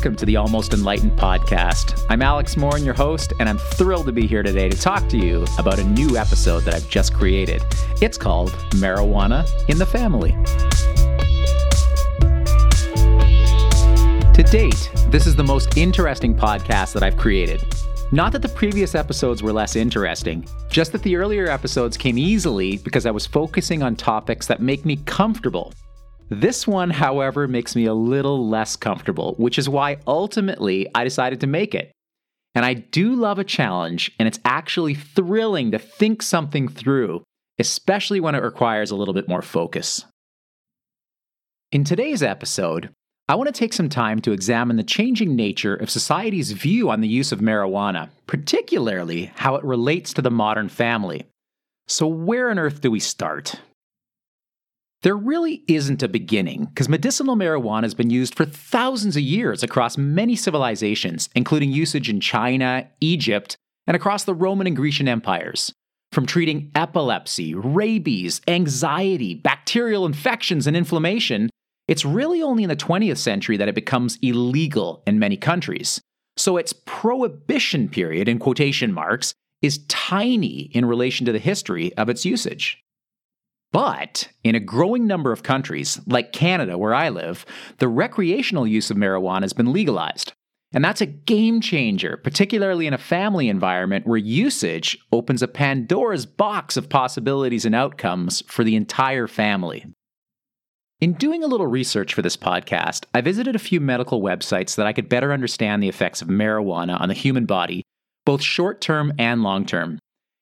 welcome to the Almost Enlightened podcast. I'm Alex Morin, your host, and I'm thrilled to be here today to talk to you about a new episode that I've just created. It's called Marijuana in the Family. To date, this is the most interesting podcast that I've created. Not that the previous episodes were less interesting, just that the earlier episodes came easily because I was focusing on topics that make me comfortable this one, however, makes me a little less comfortable, which is why ultimately I decided to make it. And I do love a challenge, and it's actually thrilling to think something through, especially when it requires a little bit more focus. In today's episode, I want to take some time to examine the changing nature of society's view on the use of marijuana, particularly how it relates to the modern family. So, where on earth do we start? There really isn't a beginning, because medicinal marijuana has been used for thousands of years across many civilizations, including usage in China, Egypt, and across the Roman and Grecian empires. From treating epilepsy, rabies, anxiety, bacterial infections, and inflammation, it's really only in the 20th century that it becomes illegal in many countries. So its prohibition period, in quotation marks, is tiny in relation to the history of its usage. But in a growing number of countries, like Canada, where I live, the recreational use of marijuana has been legalized. And that's a game changer, particularly in a family environment where usage opens a Pandora's box of possibilities and outcomes for the entire family. In doing a little research for this podcast, I visited a few medical websites that I could better understand the effects of marijuana on the human body, both short term and long term.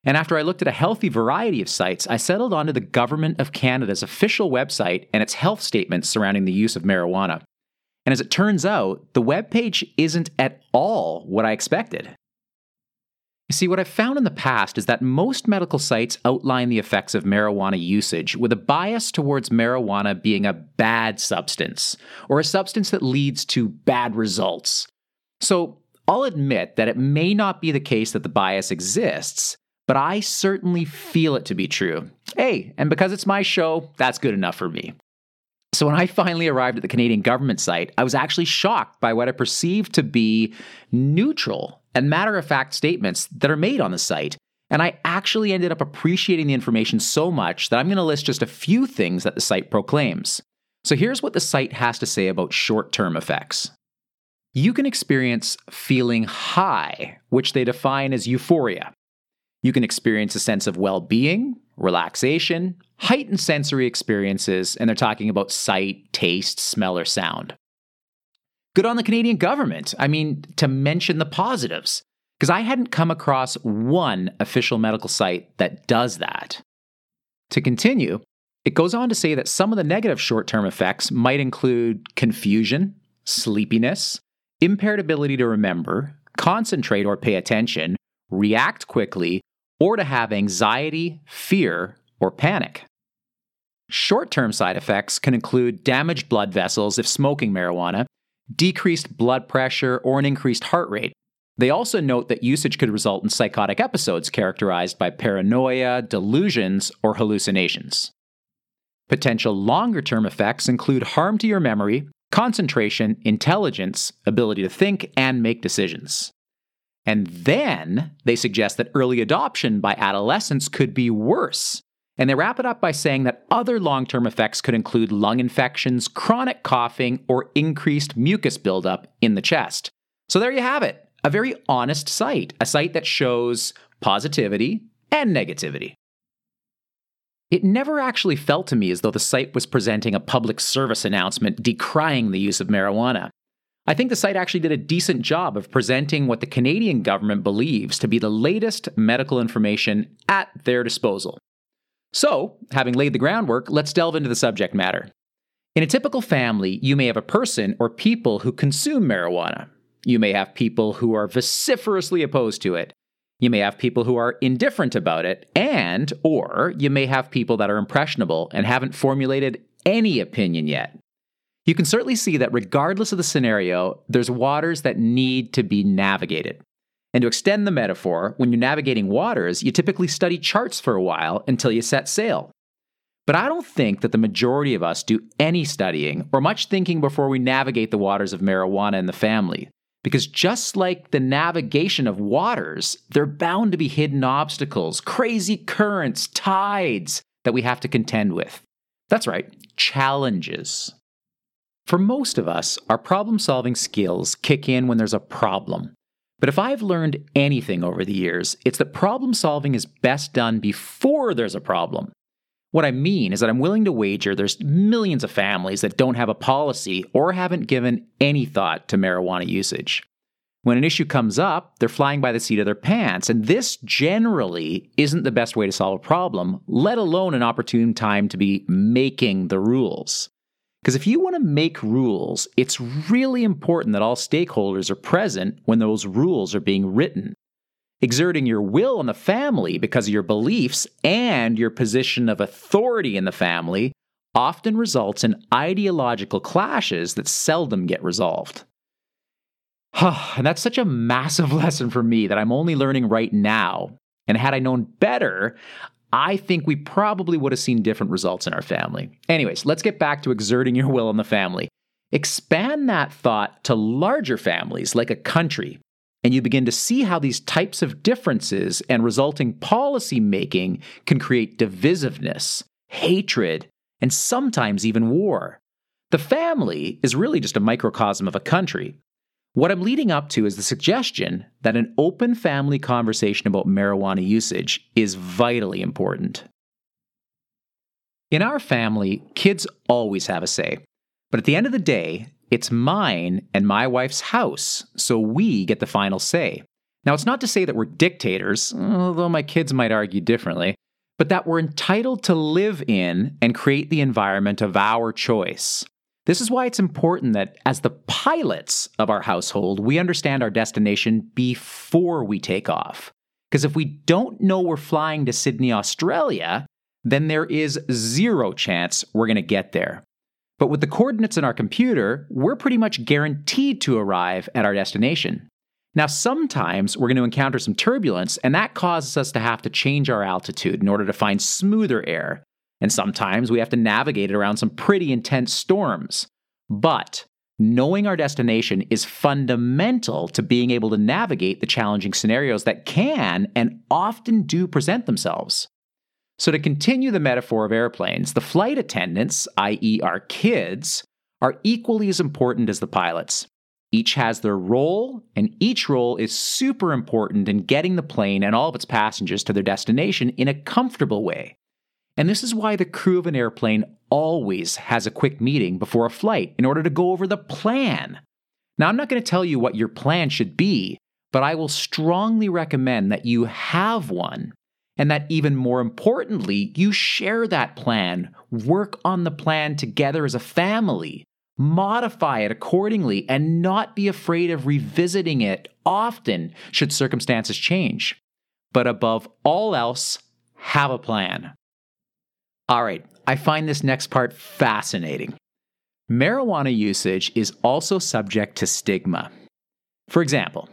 And after I looked at a healthy variety of sites, I settled onto the Government of Canada's official website and its health statements surrounding the use of marijuana. And as it turns out, the webpage isn't at all what I expected. You see, what I've found in the past is that most medical sites outline the effects of marijuana usage with a bias towards marijuana being a bad substance, or a substance that leads to bad results. So I'll admit that it may not be the case that the bias exists, but I certainly feel it to be true. Hey, and because it's my show, that's good enough for me. So when I finally arrived at the Canadian government site, I was actually shocked by what I perceived to be neutral and matter of fact statements that are made on the site. And I actually ended up appreciating the information so much that I'm going to list just a few things that the site proclaims. So here's what the site has to say about short term effects. You can experience feeling high, which they define as euphoria. You can experience a sense of well being, relaxation, heightened sensory experiences, and they're talking about sight, taste, smell, or sound. Good on the Canadian government. I mean, to mention the positives, because I hadn't come across one official medical site that does that. To continue, it goes on to say that some of the negative short term effects might include confusion, sleepiness, impaired ability to remember, concentrate or pay attention, react quickly, or to have anxiety, fear, or panic. Short term side effects can include damaged blood vessels if smoking marijuana, decreased blood pressure, or an increased heart rate. They also note that usage could result in psychotic episodes characterized by paranoia, delusions, or hallucinations. Potential longer term effects include harm to your memory, concentration, intelligence, ability to think, and make decisions. And then they suggest that early adoption by adolescents could be worse. And they wrap it up by saying that other long term effects could include lung infections, chronic coughing, or increased mucus buildup in the chest. So there you have it a very honest site, a site that shows positivity and negativity. It never actually felt to me as though the site was presenting a public service announcement decrying the use of marijuana. I think the site actually did a decent job of presenting what the Canadian government believes to be the latest medical information at their disposal. So, having laid the groundwork, let's delve into the subject matter. In a typical family, you may have a person or people who consume marijuana. You may have people who are vociferously opposed to it. You may have people who are indifferent about it, and or you may have people that are impressionable and haven't formulated any opinion yet you can certainly see that regardless of the scenario, there's waters that need to be navigated. And to extend the metaphor, when you're navigating waters, you typically study charts for a while until you set sail. But I don't think that the majority of us do any studying or much thinking before we navigate the waters of marijuana and the family. Because just like the navigation of waters, there are bound to be hidden obstacles, crazy currents, tides that we have to contend with. That's right, challenges. For most of us, our problem solving skills kick in when there's a problem. But if I've learned anything over the years, it's that problem solving is best done before there's a problem. What I mean is that I'm willing to wager there's millions of families that don't have a policy or haven't given any thought to marijuana usage. When an issue comes up, they're flying by the seat of their pants, and this generally isn't the best way to solve a problem, let alone an opportune time to be making the rules. Because if you want to make rules, it's really important that all stakeholders are present when those rules are being written. Exerting your will on the family because of your beliefs and your position of authority in the family often results in ideological clashes that seldom get resolved. and that's such a massive lesson for me that I'm only learning right now. And had I known better, I think we probably would have seen different results in our family. Anyways, let's get back to exerting your will on the family. Expand that thought to larger families like a country, and you begin to see how these types of differences and resulting policy making can create divisiveness, hatred, and sometimes even war. The family is really just a microcosm of a country, what I'm leading up to is the suggestion that an open family conversation about marijuana usage is vitally important. In our family, kids always have a say. But at the end of the day, it's mine and my wife's house, so we get the final say. Now, it's not to say that we're dictators, although my kids might argue differently, but that we're entitled to live in and create the environment of our choice. This is why it's important that as the pilots of our household, we understand our destination before we take off. Because if we don't know we're flying to Sydney, Australia, then there is zero chance we're going to get there. But with the coordinates in our computer, we're pretty much guaranteed to arrive at our destination. Now, sometimes we're going to encounter some turbulence, and that causes us to have to change our altitude in order to find smoother air. And sometimes we have to navigate it around some pretty intense storms. But knowing our destination is fundamental to being able to navigate the challenging scenarios that can and often do present themselves. So, to continue the metaphor of airplanes, the flight attendants, i.e., our kids, are equally as important as the pilots. Each has their role, and each role is super important in getting the plane and all of its passengers to their destination in a comfortable way. And this is why the crew of an airplane always has a quick meeting before a flight in order to go over the plan. Now, I'm not going to tell you what your plan should be, but I will strongly recommend that you have one. And that even more importantly, you share that plan, work on the plan together as a family, modify it accordingly, and not be afraid of revisiting it often should circumstances change. But above all else, have a plan. All right, I find this next part fascinating. Marijuana usage is also subject to stigma. For example,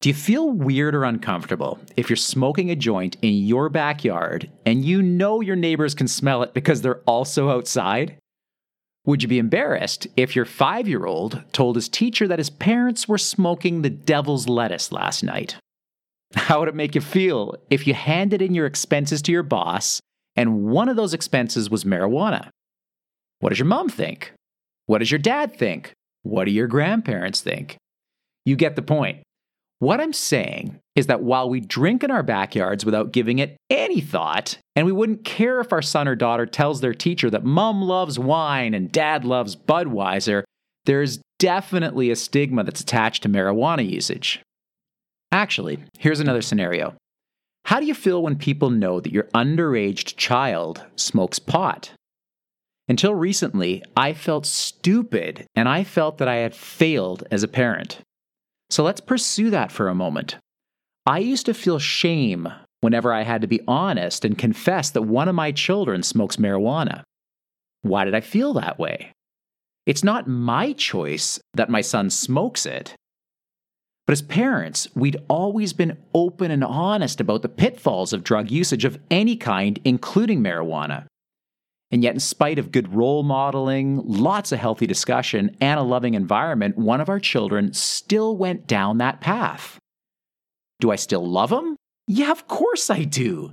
do you feel weird or uncomfortable if you're smoking a joint in your backyard and you know your neighbors can smell it because they're also outside? Would you be embarrassed if your five year old told his teacher that his parents were smoking the devil's lettuce last night? How would it make you feel if you handed in your expenses to your boss and one of those expenses was marijuana. What does your mom think? What does your dad think? What do your grandparents think? You get the point. What I'm saying is that while we drink in our backyards without giving it any thought, and we wouldn't care if our son or daughter tells their teacher that mom loves wine and dad loves Budweiser, there's definitely a stigma that's attached to marijuana usage. Actually, here's another scenario. How do you feel when people know that your underage child smokes pot? Until recently, I felt stupid and I felt that I had failed as a parent. So let's pursue that for a moment. I used to feel shame whenever I had to be honest and confess that one of my children smokes marijuana. Why did I feel that way? It's not my choice that my son smokes it. But as parents, we'd always been open and honest about the pitfalls of drug usage of any kind, including marijuana. And yet, in spite of good role modeling, lots of healthy discussion, and a loving environment, one of our children still went down that path. Do I still love him? Yeah, of course I do.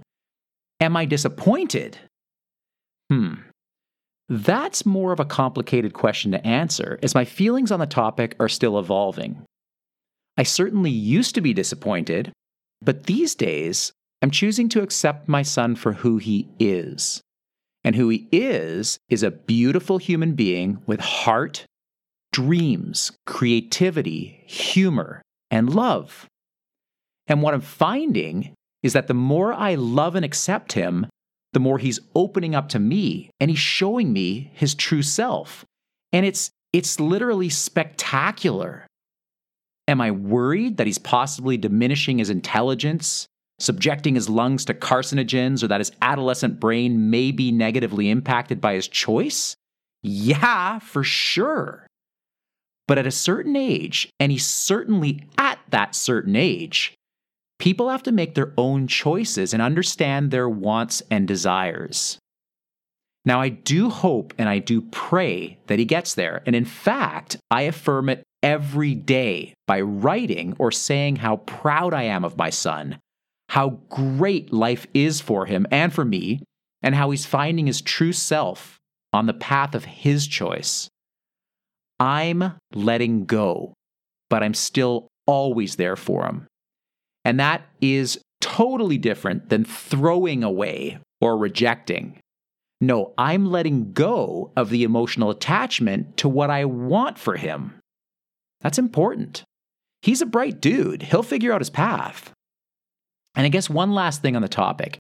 Am I disappointed? Hmm. That's more of a complicated question to answer, as my feelings on the topic are still evolving. I certainly used to be disappointed, but these days, I'm choosing to accept my son for who he is. And who he is is a beautiful human being with heart, dreams, creativity, humor, and love. And what I'm finding is that the more I love and accept him, the more he's opening up to me and he's showing me his true self. And it's it's literally spectacular. Am I worried that he's possibly diminishing his intelligence subjecting his lungs to carcinogens or that his adolescent brain may be negatively impacted by his choice? Yeah, for sure. But at a certain age, and he's certainly at that certain age, people have to make their own choices and understand their wants and desires. Now, I do hope and I do pray that he gets there. And in fact, I affirm it every day by writing or saying how proud I am of my son, how great life is for him and for me, and how he's finding his true self on the path of his choice. I'm letting go, but I'm still always there for him. And that is totally different than throwing away or rejecting. No, I'm letting go of the emotional attachment to what I want for him. That's important. He's a bright dude. He'll figure out his path. And I guess one last thing on the topic.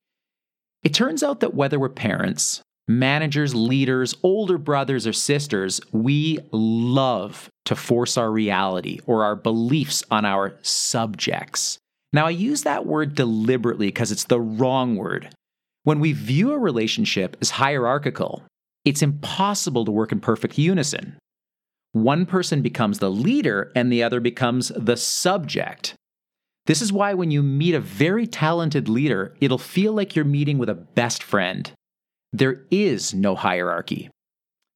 It turns out that whether we're parents, managers, leaders, older brothers, or sisters, we love to force our reality or our beliefs on our subjects. Now, I use that word deliberately because it's the wrong word. When we view a relationship as hierarchical, it's impossible to work in perfect unison. One person becomes the leader and the other becomes the subject. This is why when you meet a very talented leader, it'll feel like you're meeting with a best friend. There is no hierarchy.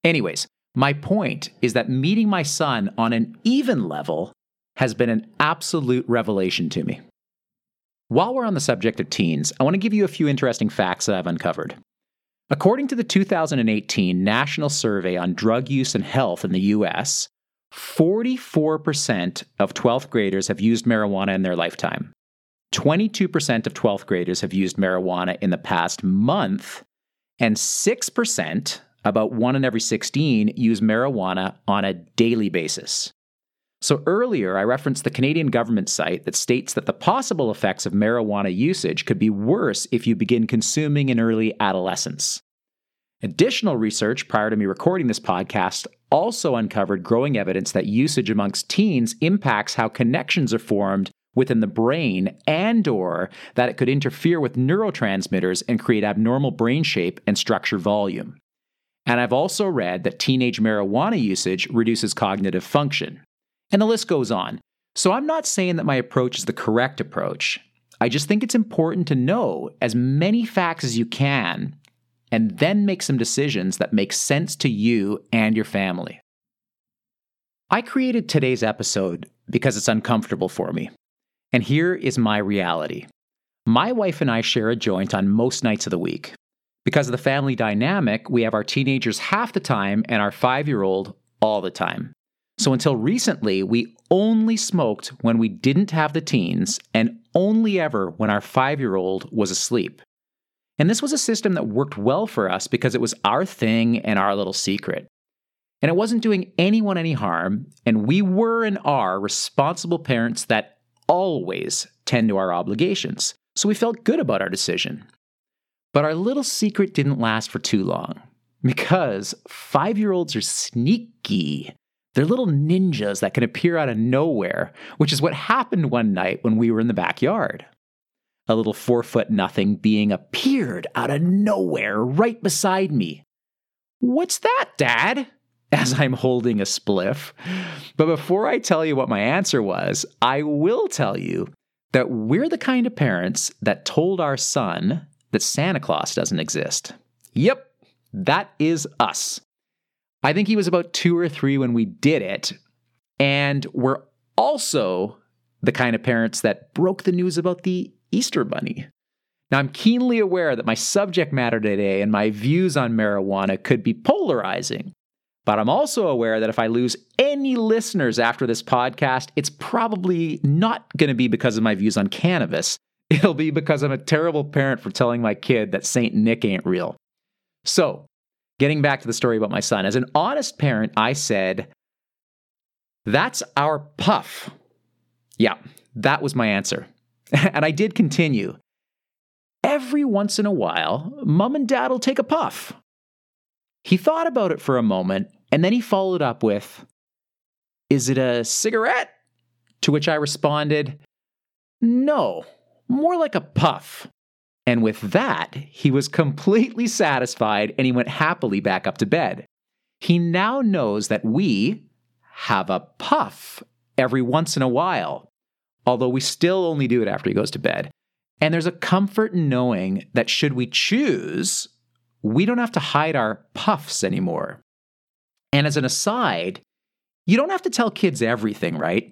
Anyways, my point is that meeting my son on an even level has been an absolute revelation to me. While we're on the subject of teens, I want to give you a few interesting facts that I've uncovered. According to the 2018 National Survey on Drug Use and Health in the US, 44% of 12th graders have used marijuana in their lifetime. 22% of 12th graders have used marijuana in the past month, and 6%, about one in every 16, use marijuana on a daily basis. So earlier, I referenced the Canadian government site that states that the possible effects of marijuana usage could be worse if you begin consuming in early adolescence. Additional research prior to me recording this podcast also uncovered growing evidence that usage amongst teens impacts how connections are formed within the brain and or that it could interfere with neurotransmitters and create abnormal brain shape and structure volume. And I've also read that teenage marijuana usage reduces cognitive function. And the list goes on. So I'm not saying that my approach is the correct approach. I just think it's important to know as many facts as you can and then make some decisions that make sense to you and your family. I created today's episode because it's uncomfortable for me. And here is my reality. My wife and I share a joint on most nights of the week. Because of the family dynamic, we have our teenagers half the time and our five year old all the time. So until recently, we only smoked when we didn't have the teens and only ever when our five year old was asleep. And this was a system that worked well for us because it was our thing and our little secret. And it wasn't doing anyone any harm, and we were and are responsible parents that always tend to our obligations. So we felt good about our decision. But our little secret didn't last for too long because five year olds are sneaky. They're little ninjas that can appear out of nowhere, which is what happened one night when we were in the backyard a little four foot nothing being appeared out of nowhere right beside me. What's that, Dad? As I'm holding a spliff. But before I tell you what my answer was, I will tell you that we're the kind of parents that told our son that Santa Claus doesn't exist. Yep, That is us. I think he was about two or three when we did it. And we're also the kind of parents that broke the news about the Easter Bunny. Now, I'm keenly aware that my subject matter today and my views on marijuana could be polarizing, but I'm also aware that if I lose any listeners after this podcast, it's probably not going to be because of my views on cannabis. It'll be because I'm a terrible parent for telling my kid that St. Nick ain't real. So, getting back to the story about my son, as an honest parent, I said, That's our puff. Yeah, that was my answer. and I did continue. Every once in a while, mom and dad will take a puff. He thought about it for a moment and then he followed up with, Is it a cigarette? To which I responded, No, more like a puff. And with that, he was completely satisfied and he went happily back up to bed. He now knows that we have a puff every once in a while, although we still only do it after he goes to bed. And there's a comfort in knowing that should we choose, we don't have to hide our puffs anymore. And as an aside, you don't have to tell kids everything, right?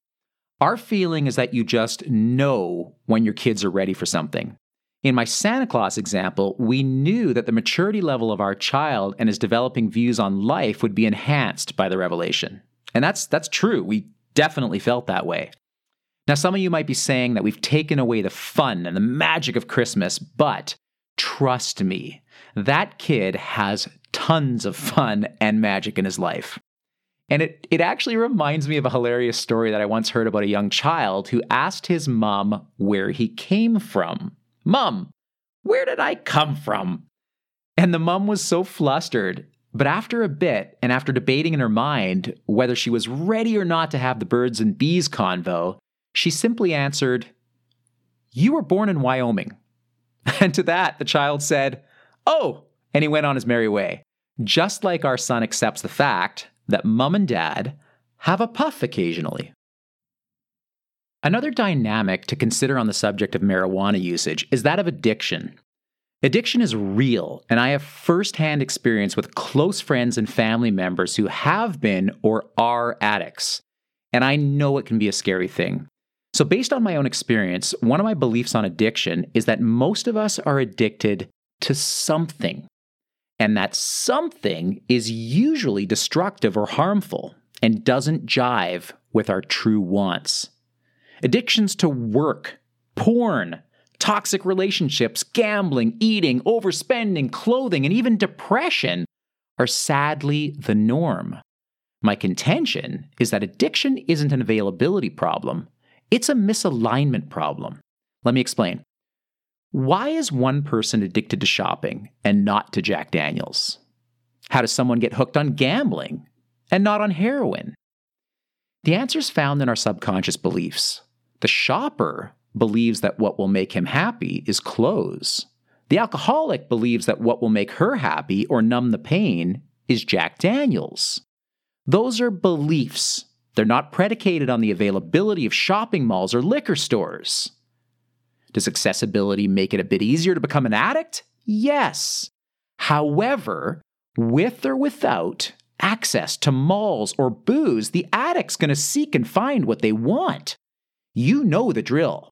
Our feeling is that you just know when your kids are ready for something. In my Santa Claus example, we knew that the maturity level of our child and his developing views on life would be enhanced by the revelation. And that's that's true. We definitely felt that way. Now some of you might be saying that we've taken away the fun and the magic of Christmas, but trust me, that kid has tons of fun and magic in his life. And it, it actually reminds me of a hilarious story that I once heard about a young child who asked his mom where he came from. Mom, where did I come from? And the mom was so flustered. But after a bit, and after debating in her mind whether she was ready or not to have the birds and bees convo, she simply answered, You were born in Wyoming. And to that, the child said, Oh, and he went on his merry way. Just like our son accepts the fact that mum and dad have a puff occasionally. Another dynamic to consider on the subject of marijuana usage is that of addiction. Addiction is real, and I have firsthand experience with close friends and family members who have been or are addicts. And I know it can be a scary thing. So, based on my own experience, one of my beliefs on addiction is that most of us are addicted to something. And that something is usually destructive or harmful and doesn't jive with our true wants. Addictions to work, porn, toxic relationships, gambling, eating, overspending, clothing, and even depression are sadly the norm. My contention is that addiction isn't an availability problem, it's a misalignment problem. Let me explain. Why is one person addicted to shopping and not to Jack Daniels? How does someone get hooked on gambling and not on heroin? The answer is found in our subconscious beliefs. The shopper believes that what will make him happy is clothes. The alcoholic believes that what will make her happy or numb the pain is Jack Daniels. Those are beliefs. They're not predicated on the availability of shopping malls or liquor stores. Does accessibility make it a bit easier to become an addict? Yes. However, with or without access to malls or booze, the addict's going to seek and find what they want. You know the drill.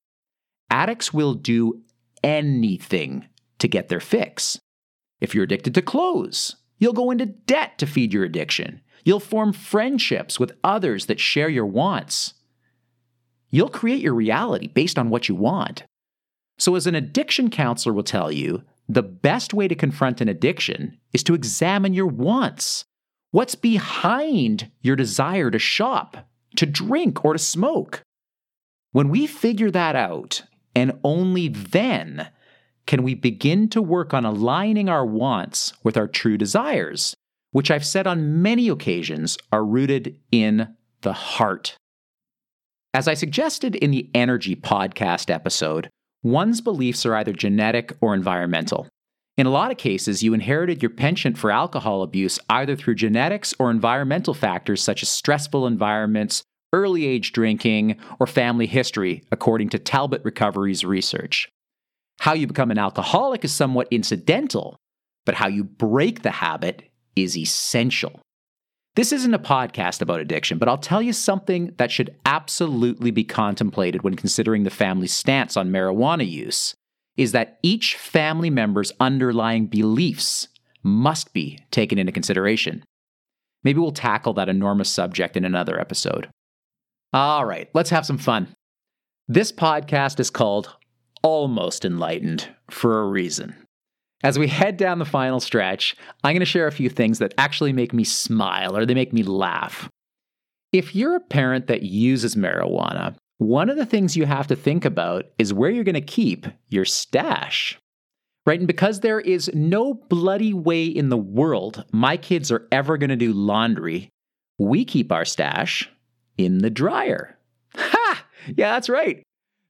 Addicts will do anything to get their fix. If you're addicted to clothes, you'll go into debt to feed your addiction. You'll form friendships with others that share your wants. You'll create your reality based on what you want. So, as an addiction counselor will tell you, the best way to confront an addiction is to examine your wants. What's behind your desire to shop, to drink, or to smoke? When we figure that out, and only then can we begin to work on aligning our wants with our true desires, which I've said on many occasions are rooted in the heart. As I suggested in the Energy podcast episode, One's beliefs are either genetic or environmental. In a lot of cases, you inherited your penchant for alcohol abuse either through genetics or environmental factors such as stressful environments, early age drinking, or family history, according to Talbott Recovery's research. How you become an alcoholic is somewhat incidental, but how you break the habit is essential. This isn't a podcast about addiction, but I'll tell you something that should absolutely be contemplated when considering the family's stance on marijuana use is that each family member's underlying beliefs must be taken into consideration. Maybe we'll tackle that enormous subject in another episode. All right, let's have some fun. This podcast is called Almost Enlightened for a reason. As we head down the final stretch, I'm going to share a few things that actually make me smile or they make me laugh. If you're a parent that uses marijuana, one of the things you have to think about is where you're going to keep your stash. Right? And because there is no bloody way in the world my kids are ever going to do laundry, we keep our stash in the dryer. Ha! Yeah, that's right.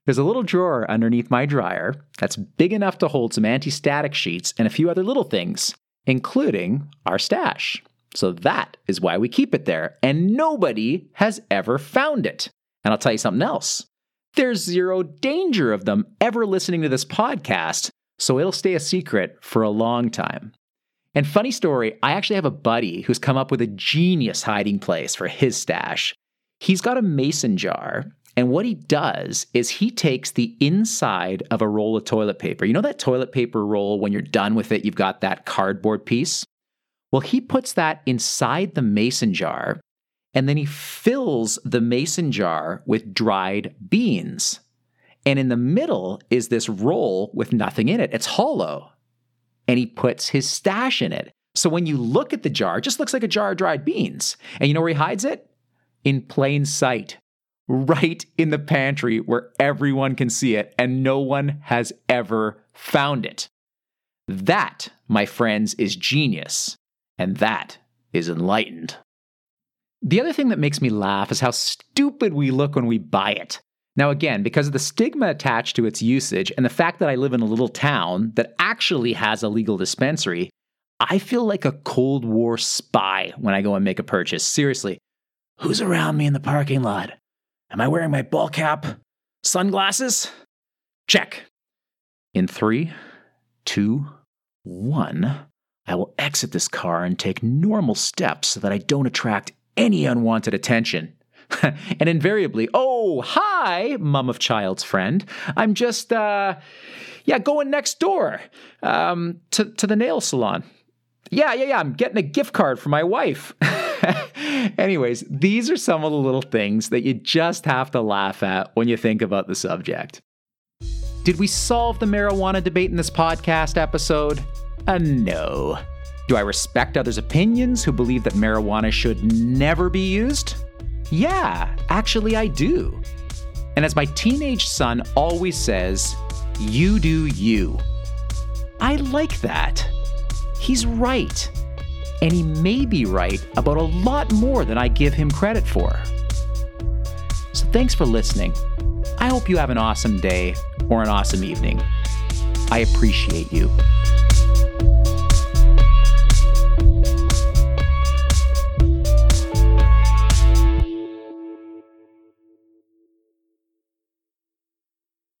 There's a little drawer underneath my dryer that's big enough to hold some anti static sheets and a few other little things, including our stash. So that is why we keep it there, and nobody has ever found it. And I'll tell you something else there's zero danger of them ever listening to this podcast, so it'll stay a secret for a long time. And funny story, I actually have a buddy who's come up with a genius hiding place for his stash. He's got a mason jar and what he does is he takes the inside of a roll of toilet paper. You know that toilet paper roll, when you're done with it, you've got that cardboard piece? Well, he puts that inside the mason jar and then he fills the mason jar with dried beans. And in the middle is this roll with nothing in it, it's hollow. And he puts his stash in it. So when you look at the jar, it just looks like a jar of dried beans. And you know where he hides it? In plain sight right in the pantry where everyone can see it and no one has ever found it. That, my friends, is genius, and that is enlightened. The other thing that makes me laugh is how stupid we look when we buy it. Now, again, because of the stigma attached to its usage and the fact that I live in a little town that actually has a legal dispensary, I feel like a Cold War spy when I go and make a purchase. Seriously, who's around me in the parking lot? Am I wearing my ball cap? Sunglasses? Check. In three, two, one, I will exit this car and take normal steps so that I don't attract any unwanted attention. and invariably, oh, hi, mum of child's friend. I'm just, uh, yeah, going next door um, to, to the nail salon. Yeah, yeah, yeah, I'm getting a gift card for my wife. Anyways, these are some of the little things that you just have to laugh at when you think about the subject. Did we solve the marijuana debate in this podcast episode? Uh, no. Do I respect others' opinions who believe that marijuana should never be used? Yeah, actually, I do. And as my teenage son always says, you do you. I like that. He's right and he may be right about a lot more than I give him credit for. So thanks for listening. I hope you have an awesome day or an awesome evening. I appreciate you.